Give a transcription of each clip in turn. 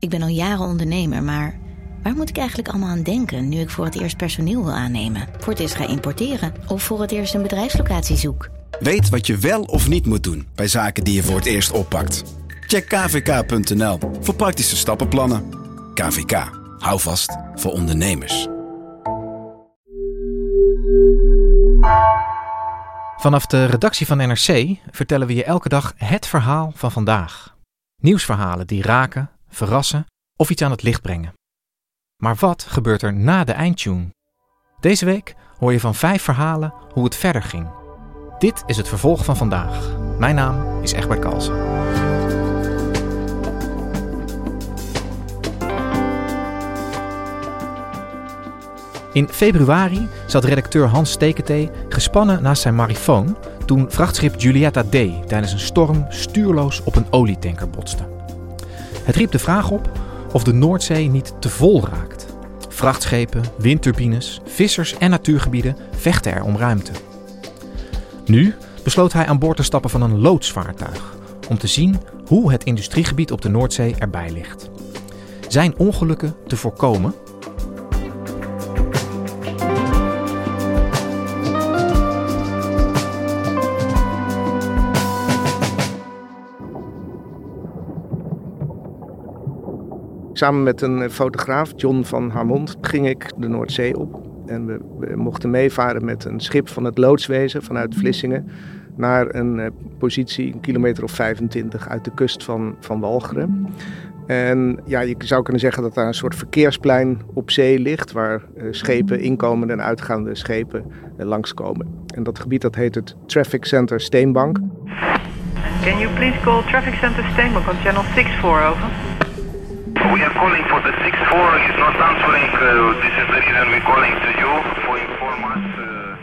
Ik ben al jaren ondernemer, maar waar moet ik eigenlijk allemaal aan denken nu ik voor het eerst personeel wil aannemen, voor het eerst ga importeren of voor het eerst een bedrijfslocatie zoek? Weet wat je wel of niet moet doen bij zaken die je voor het eerst oppakt. Check kvk.nl voor praktische stappenplannen. KVK, hou vast voor ondernemers. Vanaf de redactie van NRC vertellen we je elke dag het verhaal van vandaag. Nieuwsverhalen die raken, verrassen of iets aan het licht brengen. Maar wat gebeurt er na de eindtune? Deze week hoor je van vijf verhalen hoe het verder ging. Dit is het vervolg van vandaag. Mijn naam is Egbert Kalsen. In februari zat redacteur Hans Steketee gespannen naast zijn marifoon toen vrachtschip Giulietta D tijdens een storm stuurloos op een olietanker botste. Het riep de vraag op of de Noordzee niet te vol raakt. Vrachtschepen, windturbines, vissers en natuurgebieden vechten er om ruimte. Nu besloot hij aan boord te stappen van een loodsvaartuig om te zien hoe het industriegebied op de Noordzee erbij ligt. Zijn ongelukken te voorkomen Samen met een fotograaf, John van Harmond, ging ik de Noordzee op. En we, mochten meevaren met een schip van het loodswezen vanuit Vlissingen naar een uh, positie, een kilometer of 25 uit de kust van, van Walcheren. En ja, je zou kunnen zeggen dat daar een soort verkeersplein op zee ligt, waar uh, schepen, inkomende en uitgaande schepen uh, langskomen. En dat gebied dat heet het Traffic Center Steenbank. Can you please call Traffic Center Steenbank on channel 64 over? We are calling for the 6-4, he's not answering. Uh, this is the reason we're calling to you for inform us. Uh.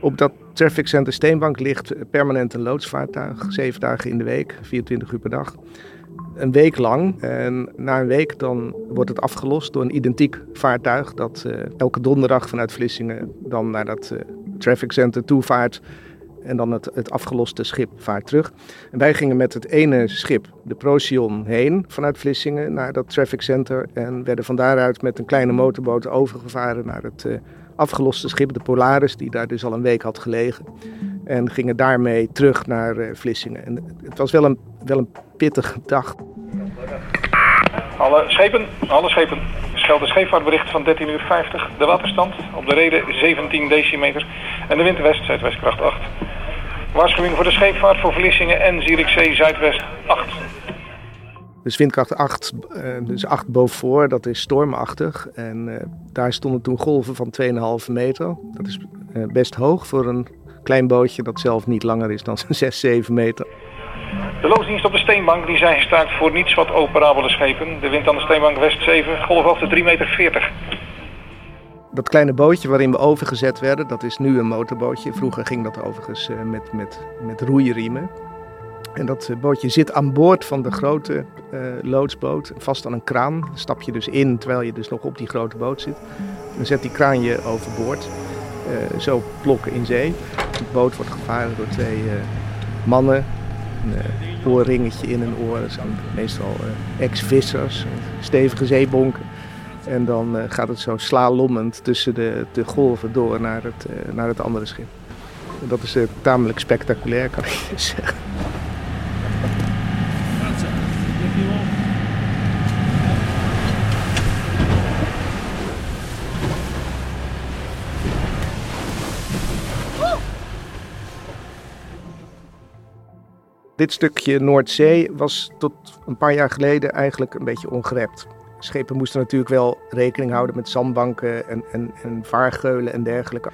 Op dat Traffic Center Steenbank ligt permanent een loodsvaartuig, zeven dagen in de week, 24 uur per dag. Een week lang. En na een week dan wordt het afgelost door een identiek vaartuig dat uh, elke donderdag vanuit Vlissingen dan naar dat uh, traffic center toe vaart en dan het, het afgeloste schip vaart terug. En wij gingen met het ene schip, de Procyon, heen vanuit Vlissingen naar dat traffic center. En werden van daaruit met een kleine motorboot overgevaren naar het uh, afgeloste schip, de Polaris, die daar dus al een week had gelegen. En gingen daarmee terug naar uh, Vlissingen. En het was wel een, wel een pittige dag. Alle schepen, alle schepen. Schelde scheepvaartbericht van 13 uur 50. De waterstand op de reden 17 decimeter. En de wind west, zuidwestkracht 8. Waarschuwing voor de scheepvaart voor Vlissingen en Zierikzee Zuidwest 8. Dus windkracht 8, uh, dus 8 boven voor, dat is stormachtig. En uh, daar stonden toen golven van 2,5 meter. Dat is uh, best hoog voor een klein bootje dat zelf niet langer is dan 6, 7 meter. De loosdienst op de Steenbank die zijn gestaakt voor niets wat operabele schepen. De wind aan de Steenbank West 7, golfhoogte 3,40 meter. Dat kleine bootje waarin we overgezet werden, dat is nu een motorbootje. Vroeger ging dat overigens uh, met, met, met roeiriemen. En dat bootje zit aan boord van de grote uh, loodsboot, vast aan een kraan. Stap je dus in terwijl je dus nog op die grote boot zit. Dan zet die kraan je overboord, zo plokken in zee. De boot wordt gevaren door twee mannen. Een oorringetje in hun oor, dat zijn meestal ex-vissers, stevige zeebonken. En dan uh, gaat het zo slalommend tussen de, de golven door naar het, uh, naar het andere schip. Dat is uh, tamelijk spectaculair, kan ik je zeggen. Dit stukje Noordzee was tot een paar jaar geleden eigenlijk een beetje ongerept. Schepen moesten natuurlijk wel rekening houden met zandbanken en, en, en vaargeulen en dergelijke.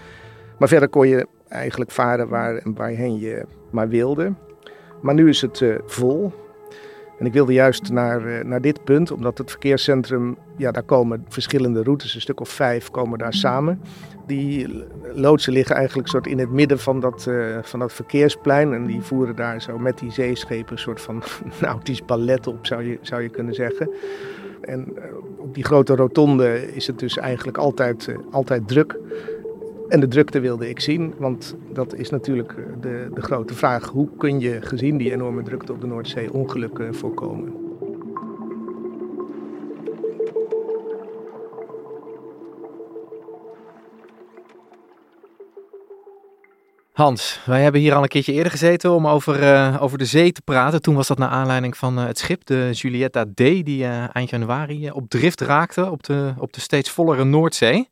Maar verder kon je eigenlijk varen waar, waarheen je maar wilde. Maar nu is het uh, vol. En ik wilde juist naar, eh, naar dit punt, omdat het verkeerscentrum, ja, daar komen verschillende routes, een stuk of vijf komen daar samen. Die loodsen liggen eigenlijk soort in het midden van dat, uh, van dat verkeersplein. En die voeren daar zo met die zeeschepen een soort van nautisch ballet op, zou je, zou je kunnen zeggen. En eh, op die grote rotonde is het dus eigenlijk altijd, altijd druk. En de drukte wilde ik zien, want dat is natuurlijk de, de grote vraag. Hoe kun je gezien die enorme drukte op de Noordzee ongelukken voorkomen? Hans, wij hebben hier al een keertje eerder gezeten om over, uh, over de zee te praten. Toen was dat naar aanleiding van uh, het schip, de Julietta D, die uh, eind januari op drift raakte op de, op de steeds vollere Noordzee.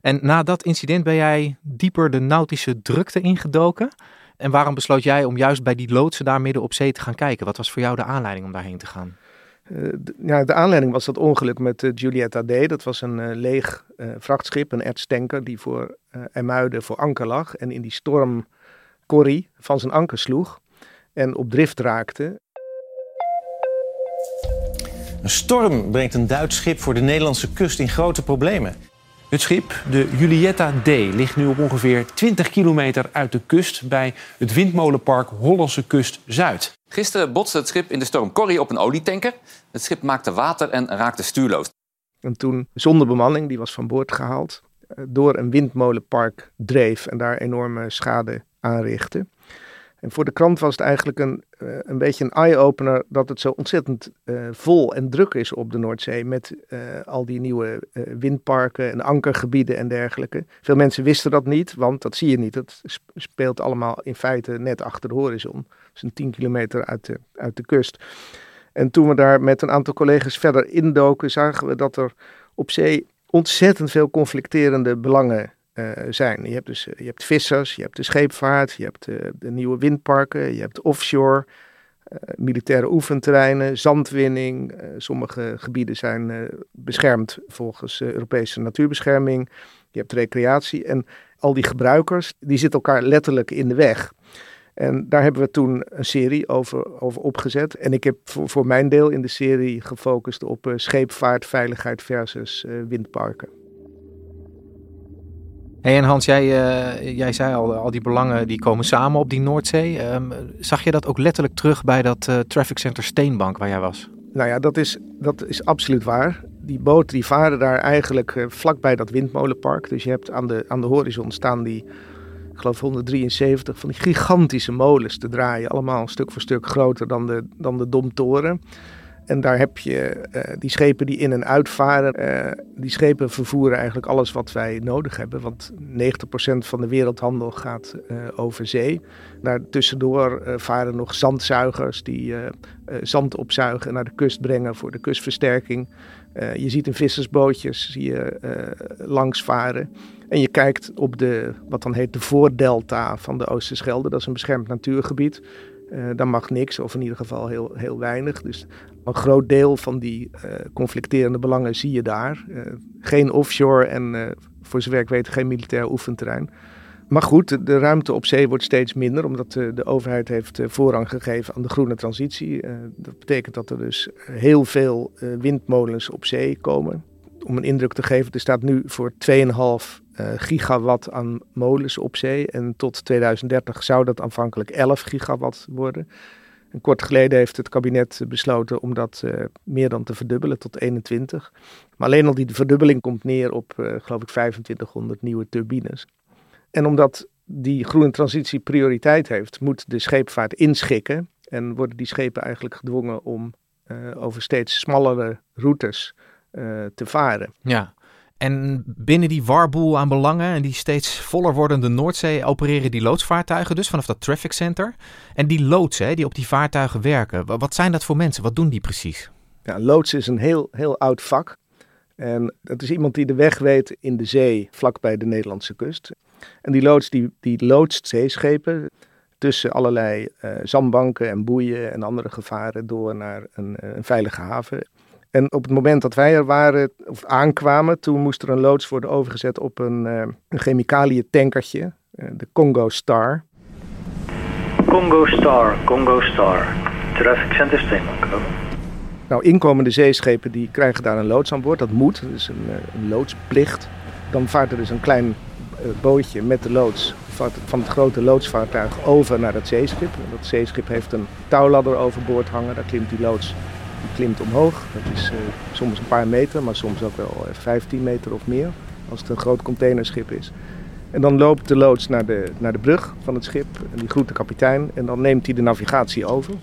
En na dat incident ben jij dieper de nautische drukte ingedoken. En waarom besloot jij om juist bij die loodsen daar midden op zee te gaan kijken? Wat was voor jou de aanleiding om daarheen te gaan? Uh, ja, de aanleiding was dat ongeluk met uh, Julietta D. Dat was een uh, leeg vrachtschip, een ertstanker, die voor Emuiden voor anker lag. En in die storm Corrie van zijn anker sloeg en op drift raakte. Een storm brengt een Duits schip voor de Nederlandse kust in grote problemen. Het schip, de Julietta D, ligt nu op ongeveer 20 kilometer uit de kust bij het windmolenpark Hollandse Kust Zuid. Gisteren botste het schip in de storm Corrie op een olietanker. Het schip maakte water en raakte stuurloos. En toen, zonder bemanning, die was van boord gehaald, eh, door een windmolenpark dreef en daar enorme schade aanrichtte. En voor de krant was het eigenlijk een, eh, een beetje een eye-opener dat het zo ontzettend uh, vol en druk is op de Noordzee. Met uh, al die nieuwe windparken en ankergebieden en dergelijke. Veel mensen wisten dat niet, want dat zie je niet. Het speelt allemaal in feite net achter de horizon. Dus een 10 kilometer uit de, uit de kust. En toen we daar met een aantal collega's verder indoken, zagen we dat er op zee ontzettend veel conflicterende belangen zijn. Je hebt dus je hebt vissers, je hebt de scheepvaart, je hebt de, de nieuwe windparken, je hebt offshore, militaire oefenterreinen, zandwinning. Sommige gebieden zijn beschermd volgens Europese natuurbescherming. Je hebt recreatie en al die gebruikers, die zitten elkaar letterlijk in de weg. En daar hebben we toen een serie over, over opgezet. En ik heb voor, mijn deel in de serie gefocust op scheepvaart, veiligheid versus windparken. Hey en Hans, jij, uh, jij zei al, al die belangen die komen samen op die Noordzee. Um, zag je dat ook letterlijk terug bij dat uh, traffic center Steenbank waar jij was? Nou ja, dat is, dat is absoluut waar. Die boten die varen daar eigenlijk uh, vlakbij dat windmolenpark. Dus je hebt aan de, aan de horizon staan die, ik geloof 173 van die gigantische molens te draaien. Allemaal stuk voor stuk groter dan de, dan de Domtoren. En daar heb je uh, die schepen die in en uitvaren. Uh, die schepen vervoeren eigenlijk alles wat wij nodig hebben. Want 90% van de wereldhandel gaat uh, over zee. Daartussendoor varen nog zandzuigers die zand opzuigen en naar de kust brengen voor de kustversterking. je ziet in vissersbootjes zie langs varen. En je kijkt op de, wat dan heet de voordelta van de Oosterschelde. Dat is een beschermd natuurgebied. Uh, daar mag niks, of in ieder geval heel, heel weinig. Dus een groot deel van die uh, conflicterende belangen zie je daar. Uh, geen offshore en voor zover ik weet geen militair oefenterrein. Maar goed, de, de ruimte op zee wordt steeds minder, omdat de, overheid heeft voorrang gegeven aan de groene transitie. dat betekent dat er dus heel veel windmolens op zee komen. Om een indruk te geven, er staat nu voor 2,5 uh, gigawatt aan molens op zee. En tot 2030 zou dat aanvankelijk 11 gigawatt worden. En kort geleden heeft het kabinet besloten om dat uh, meer dan te verdubbelen tot 21. Maar alleen al die verdubbeling komt neer op, uh, geloof ik, 2500 nieuwe turbines. En omdat die groene transitie prioriteit heeft, moet de scheepvaart inschikken. En worden die schepen eigenlijk gedwongen om over steeds smallere routes te varen. Ja, en binnen die warboel aan belangen en die steeds voller wordende Noordzee opereren die loodsvaartuigen dus vanaf dat traffic center. En die loodsen die op die vaartuigen werken, wat zijn dat voor mensen? Wat doen die precies? Ja, loods is een heel, heel oud vak. En dat is iemand die de weg weet in de zee, vlakbij de Nederlandse kust. En die loods die, die loodst zeeschepen tussen allerlei uh, zandbanken en boeien en andere gevaren door naar een, eh, een veilige haven. En op het moment dat wij er waren, of aankwamen, toen moest er een loods worden overgezet op een, uh, een chemicaliën-tankertje, uh, de Congo Star. Congo Star, Congo Star. Traffic Center Steenbank. Nou, inkomende zeeschepen die krijgen daar een loods aan boord. Dat moet, dat is een, een loodsplicht. Dan vaart er dus een klein bootje met de loods van het grote loodsvaartuig over naar het zeeschip. Dat zeeschip heeft een touwladder overboord hangen. Daar klimt die loods die klimt omhoog. Dat is uh, soms een paar meter, maar soms ook wel 15 meter of meer. Als het een groot containerschip is. En dan loopt de loods naar de, naar de brug van het schip. En die groet de kapitein. En dan neemt hij de navigatie over.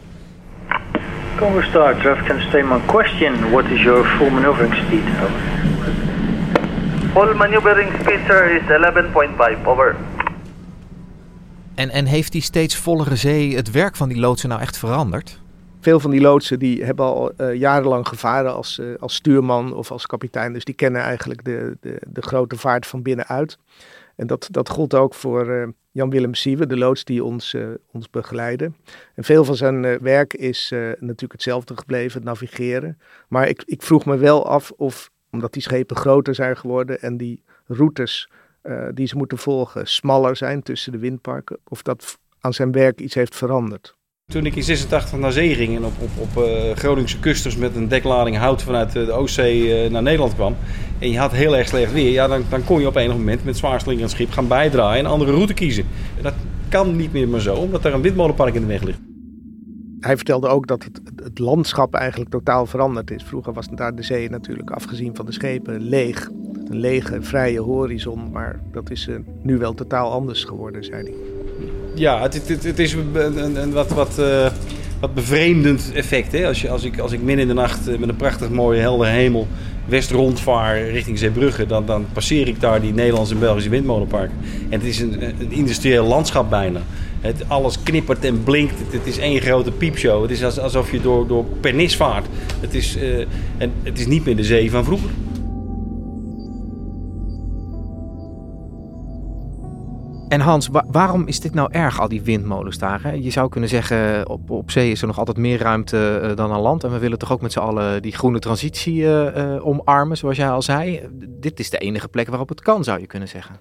Congo Star, traffic and statement. Question, what is your full maneuvering speed? Full maneuvering speed, sir, is 11.5. Over. En, en heeft die steeds vollere zee het werk van die loodsen nou echt veranderd? Veel van die loodsen die hebben al uh, jarenlang gevaren als, uh, als stuurman of als kapitein. Dus die kennen eigenlijk de, de, de grote vaart van binnenuit. En dat, dat gold ook voor uh, Jan-Willem Siewe, de loods die ons, ons begeleidde. En veel van zijn werk is natuurlijk hetzelfde gebleven, het navigeren. Maar ik, ik vroeg me wel af of, omdat die schepen groter zijn geworden en die routes die ze moeten volgen smaller zijn tussen de windparken, of dat aan zijn werk iets heeft veranderd. Toen ik in 86 naar zee ging en op, op, op uh, Groningse kusters met een deklading hout vanuit de Oostzee uh, naar Nederland kwam. En je had heel erg slecht weer. Ja, dan, dan kon je op enig moment met zwaarslingend schip gaan bijdraaien en een andere route kiezen. En dat kan niet meer maar zo, omdat er een windmolenpark in de weg ligt. Hij vertelde ook dat het, het landschap eigenlijk totaal veranderd is. Vroeger was daar de zee natuurlijk, afgezien van de schepen, leeg. Een lege, vrije horizon. Maar dat is nu wel totaal anders geworden, zei hij ja, het, het, het is een, een, wat, wat, uh, wat bevreemdend effect. Hè? Als, je, als, ik, als ik min in de nacht uh, met een prachtig mooie helder hemel west rondvaar richting Zeebrugge, dan, dan passeer ik daar die Nederlandse en Belgische windmolenparken. En het is een, een industrieel landschap bijna. Het, alles knippert en blinkt. Het, is één grote piepshow. Het is alsof je door, door pernis vaart. Het is, uh, en het is niet meer de zee van vroeger. En Hans, waarom is dit nou erg, al die windmolens daar? Je zou kunnen zeggen, op, op zee is er nog altijd meer ruimte uh, dan aan land. En we willen toch ook met z'n allen die groene transitie uh, omarmen, zoals jij al zei. Dit is de enige plek waarop het kan, zou je kunnen zeggen.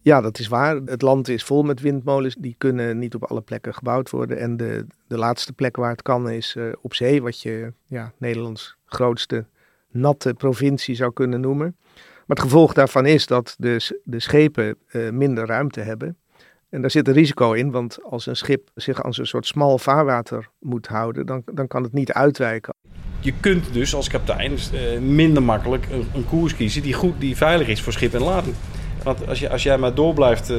Ja, dat is waar. Het land is vol met windmolens. Die kunnen niet op alle plekken gebouwd worden. En de, de laatste plek waar het kan is op zee, wat je ja, Nederlands grootste natte provincie zou kunnen noemen. Maar het gevolg daarvan is dat de, de schepen uh, minder ruimte hebben. En daar zit een risico in, want als een schip zich aan zo'n soort smal vaarwater moet houden, dan, dan kan het niet uitwijken. Je kunt dus als kapitein uh, minder makkelijk een, koers kiezen die, goed, die veilig is voor schip en lading. Want als, je, als jij maar door blijft uh,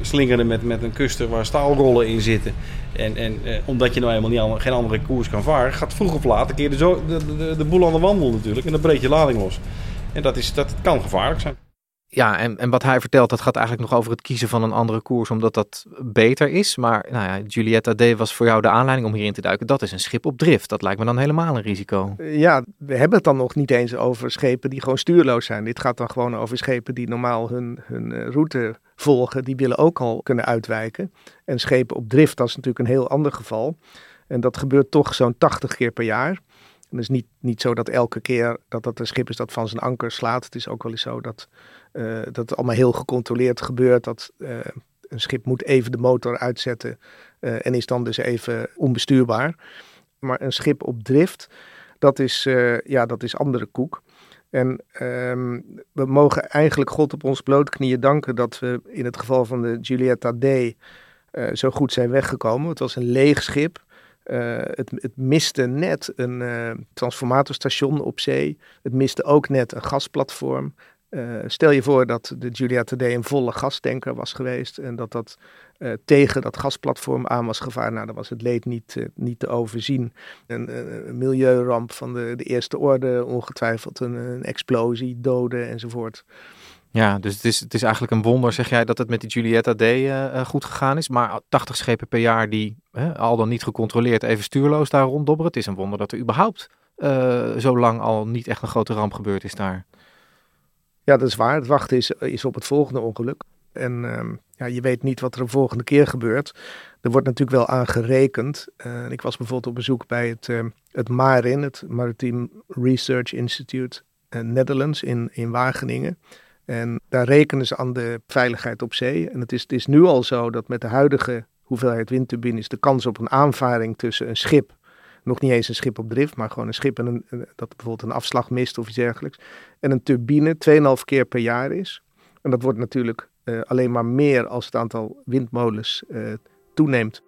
slingeren met, met een kuster waar staalrollen in zitten. En, en omdat je nou helemaal niet, geen andere koers kan varen, gaat vroeg of laat keer de, de, de, de boel aan de wandel natuurlijk. En dan breekt je lading los. En dat, is, dat kan gevaarlijk zijn. Ja, en, en wat hij vertelt, dat gaat eigenlijk nog over het kiezen van een andere koers, omdat dat beter is. Maar nou ja, Julietta D was voor jou de aanleiding om hierin te duiken. Dat is een schip op drift. Dat lijkt me dan helemaal een risico. Ja, we hebben het dan nog niet eens over schepen die gewoon stuurloos zijn. Dit gaat dan gewoon over schepen die normaal hun, hun eh, route volgen. Die willen ook al kunnen uitwijken. En schepen op drift, dat is natuurlijk een heel ander geval. En dat gebeurt toch zo'n 80 keer per jaar het is niet, niet zo dat elke keer dat dat een schip is dat van zijn anker slaat. Het is ook wel eens zo dat, uh, dat het allemaal heel gecontroleerd gebeurt. Dat uh, een schip moet even de motor uitzetten uh, en is dan dus even onbestuurbaar. Maar een schip op drift, dat is, ja, dat is andere koek. En um, we mogen eigenlijk God op ons blootknieën danken dat we in het geval van de Giulietta D zo goed zijn weggekomen. Het was een leeg schip. Uh, het, het, miste net een uh, transformatorstation op zee. Het miste ook net een gasplatform. Uh, stel je voor dat de Julietta D een volle gastanker was geweest en dat dat tegen dat gasplatform aan was gevaren. Nou, dan was het leed niet, niet te overzien. Een, een, milieuramp van de, de eerste orde, ongetwijfeld een explosie, doden enzovoort. Ja, dus het is, het is eigenlijk een wonder, zeg jij, dat het met die Julietta D uh, goed gegaan is. Maar 80 schepen per jaar die al dan niet gecontroleerd even stuurloos daar ronddobberen. Het is een wonder dat er überhaupt uh, zo lang al niet echt een grote ramp gebeurd is daar. Ja, dat is waar. Het wachten is, is op het volgende ongeluk. En uh, ja, je weet niet wat er de volgende keer gebeurt. Er wordt natuurlijk wel aan gerekend. Ik was bijvoorbeeld op bezoek bij het, uh, het MARIN, het Maritime Research Institute Netherlands in, in Wageningen. En daar rekenen ze aan de veiligheid op zee. En het is, het is nu al zo dat met de huidige hoeveelheid windturbines de kans op een aanvaring tussen een schip Nog niet eens een schip op drift, maar gewoon een schip en een, dat bijvoorbeeld een afslag mist of iets dergelijks. En een turbine 2,5 keer per jaar is. En dat wordt natuurlijk uh, alleen maar meer als het aantal windmolens uh, toeneemt.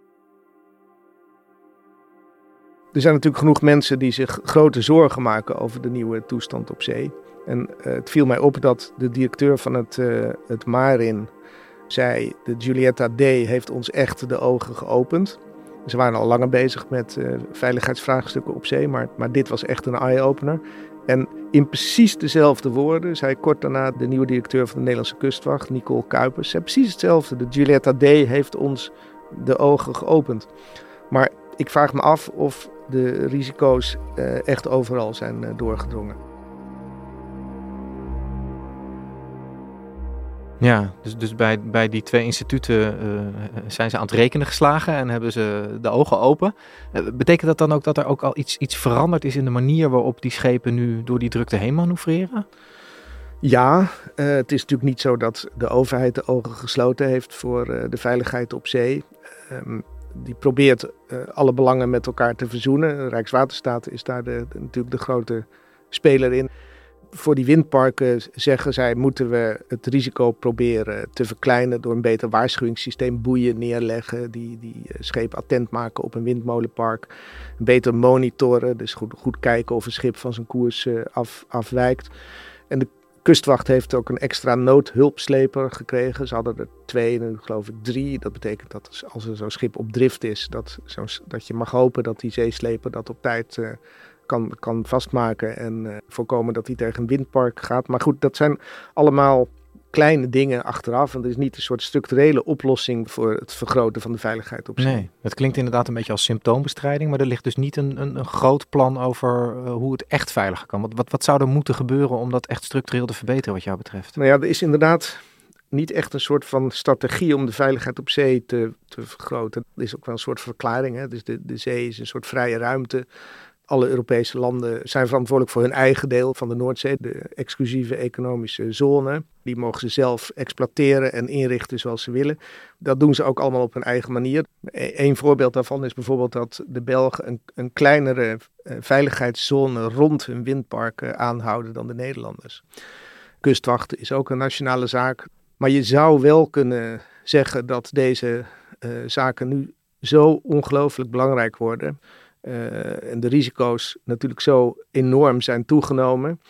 Er zijn natuurlijk genoeg mensen die zich grote zorgen maken over de nieuwe toestand op zee. En uh, het viel mij op dat de directeur van het, het Marin zei: De Giulietta D heeft ons echt de ogen geopend. Ze waren al langer bezig met veiligheidsvraagstukken op zee, maar, maar dit was echt een eye-opener. En in precies dezelfde woorden zei kort daarna de nieuwe directeur van de Nederlandse kustwacht, Nicole Kuipers, zei precies hetzelfde. De Giulietta D heeft ons de ogen geopend. Maar ik vraag me af of de risico's uh, echt overal zijn uh, doorgedrongen. Ja, dus, dus bij, bij die twee instituten uh, zijn ze aan het rekenen geslagen en hebben ze de ogen open. Uh, betekent dat dan ook dat er ook al iets, iets veranderd is in de manier waarop die schepen nu door die drukte heen manoeuvreren? Ja, uh, het is natuurlijk niet zo dat de overheid de ogen gesloten heeft voor de veiligheid op zee. Um, die probeert alle belangen met elkaar te verzoenen. Rijkswaterstaat is daar natuurlijk de grote speler in voor die windparken zeggen zij moeten we het risico proberen te verkleinen door een beter waarschuwingssysteem, boeien neerleggen, die, die eh, scheep attent maken op een windmolenpark, beter monitoren, dus goed, goed kijken of een schip van zijn koers eh, af, afwijkt. En kustwacht heeft ook een extra noodhulpsleper gekregen. Ze hadden er twee, nu geloof ik drie. Dat betekent dat als er zo'n schip op drift is, dat, zo, dat je mag hopen dat die zeesleper dat op tijd uh, kan, kan vastmaken en uh, voorkomen dat hij tegen een windpark gaat. Maar goed, dat zijn allemaal kleine dingen achteraf. En er is niet een soort structurele oplossing voor het vergroten van de veiligheid op zee. Nee, het klinkt inderdaad een beetje als symptoombestrijding, maar er ligt dus niet een, een, een groot plan over uh, hoe het echt veiliger kan. Wat, wat, wat zou er moeten gebeuren om dat echt structureel te verbeteren wat jou betreft? Nou ja, er is inderdaad niet echt een soort van strategie om de veiligheid op zee te, te vergroten. Er is ook wel een soort verklaring. Hè? Dus de, de zee is een soort vrije ruimte alle Europese landen zijn verantwoordelijk voor hun eigen deel van de Noordzee, de exclusieve economische zone. Die mogen ze zelf exploiteren en inrichten zoals ze willen. Dat doen ze ook allemaal op hun eigen manier. Een voorbeeld daarvan is bijvoorbeeld dat de Belgen een, kleinere eh, veiligheidszone rond hun windparken aanhouden dan de Nederlanders. Kustwachten is ook een nationale zaak. Maar je zou wel kunnen zeggen dat deze uh, zaken nu zo ongelooflijk belangrijk worden uh, en de risico's natuurlijk zo enorm zijn toegenomen.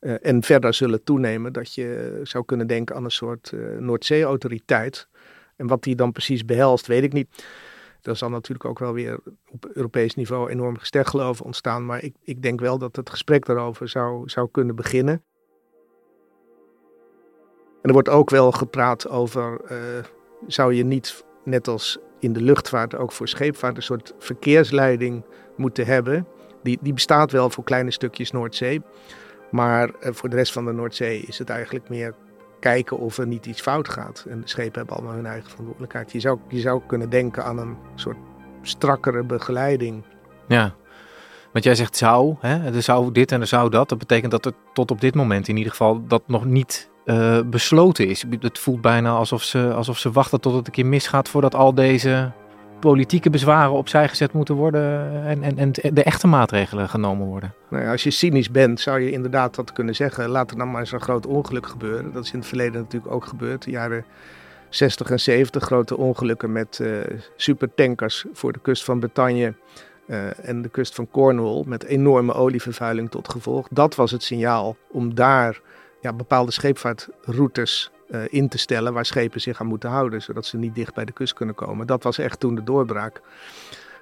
Uh, en verder zullen toenemen dat je zou kunnen denken aan een soort uh, Noordzee-autoriteit. En wat die dan precies behelst, weet ik niet. Er zal natuurlijk ook wel weer op Europees niveau enorm gesteggeloof ontstaan. Maar ik, ik denk wel dat het gesprek daarover zou, zou kunnen beginnen. En er wordt ook wel gepraat over, zou je niet net als in de luchtvaart ook voor scheepvaart een soort verkeersleiding moeten hebben. Die, die bestaat wel voor kleine stukjes Noordzee. Maar eh, voor de rest van de Noordzee is het eigenlijk meer kijken of er niet iets fout gaat. En de schepen hebben allemaal hun eigen verantwoordelijkheid. Je zou, je zou kunnen denken aan een soort strakkere begeleiding. Ja, want jij zegt zou, hè? er zou dit en er zou dat. Dat betekent dat er tot op dit moment in ieder geval dat nog niet uh, besloten is. Het voelt bijna alsof ze, alsof ze wachten tot het een keer misgaat voordat al deze politieke bezwaren opzij gezet moeten worden en, en, en de echte maatregelen genomen worden. Nou als je cynisch bent, zou je inderdaad dat kunnen zeggen. Laat er dan maar zo'n groot ongeluk gebeuren. Dat is in het verleden natuurlijk ook gebeurd. De jaren 60 en 70 grote ongelukken met uh, supertankers voor de kust van Bretagne. Uh, en de kust van Cornwall met enorme olievervuiling tot gevolg. Dat was het signaal om daar ja, bepaalde scheepvaartroutes uh, in te stellen waar schepen zich aan moeten houden, zodat ze niet dicht bij de kust kunnen komen. Dat was echt toen de doorbraak.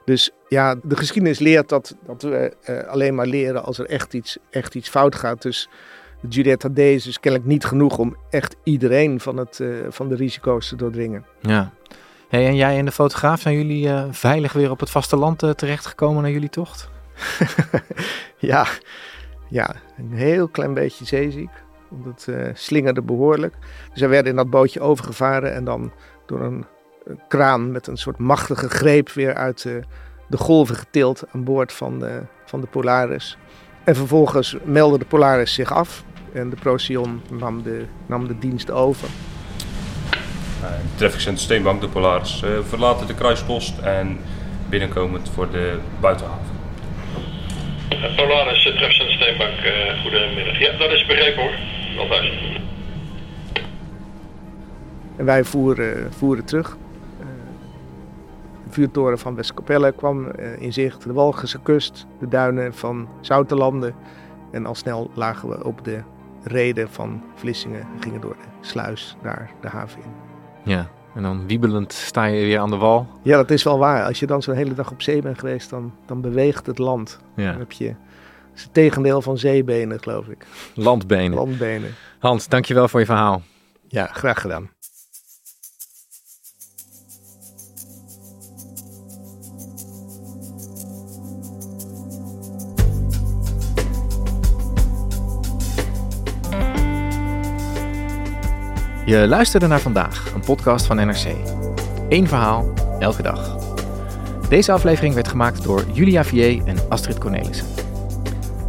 Dus ja, de geschiedenis leert dat, dat we uh, alleen maar leren als er echt iets, echt iets fout gaat. Dus Julietta D is dus kennelijk niet genoeg om echt iedereen van, het, uh, van de risico's te doordringen. Ja. Hey, en jij en de fotograaf, zijn jullie veilig weer op het vasteland terechtgekomen naar jullie tocht? ja, ja, een heel klein beetje zeeziek het uh, slingerde behoorlijk. Dus wij werden in dat bootje overgevaren en dan door een, een kraan met een soort machtige greep weer uit uh, de golven getild aan boord van de, van de Polaris. En vervolgens meldde de Polaris zich af en de Procyon nam de, nam de dienst over. Traffic Center Steenbank, de Polaris, verlaten de kruispost en binnenkomend voor de buitenhaven. Polaris, uh, Treffcent Steenbank, uh, goedemiddag. Ja, dat is begrepen hoor. En wij voeren, voeren terug. Uh, de vuurtoren van Westkapelle kwam uh, in zicht. De Walgense kust, de duinen van Zoutelanden. En al snel lagen we op de reden van Vlissingen. en gingen door de sluis naar de haven in. Ja, en dan wiebelend sta je weer aan de wal. Ja, dat is wel waar. Als je dan zo'n hele dag op zee bent geweest, dan, dan beweegt het land. Ja. Dan heb je is het tegendeel van zeebenen, geloof ik. Landbenen. Landbenen. Hans, dankjewel voor je verhaal. Ja, graag gedaan. Je luisterde naar vandaag, een podcast van NRC. Eén verhaal, elke dag. Deze aflevering werd gemaakt door Julia Vier en Astrid Cornelissen.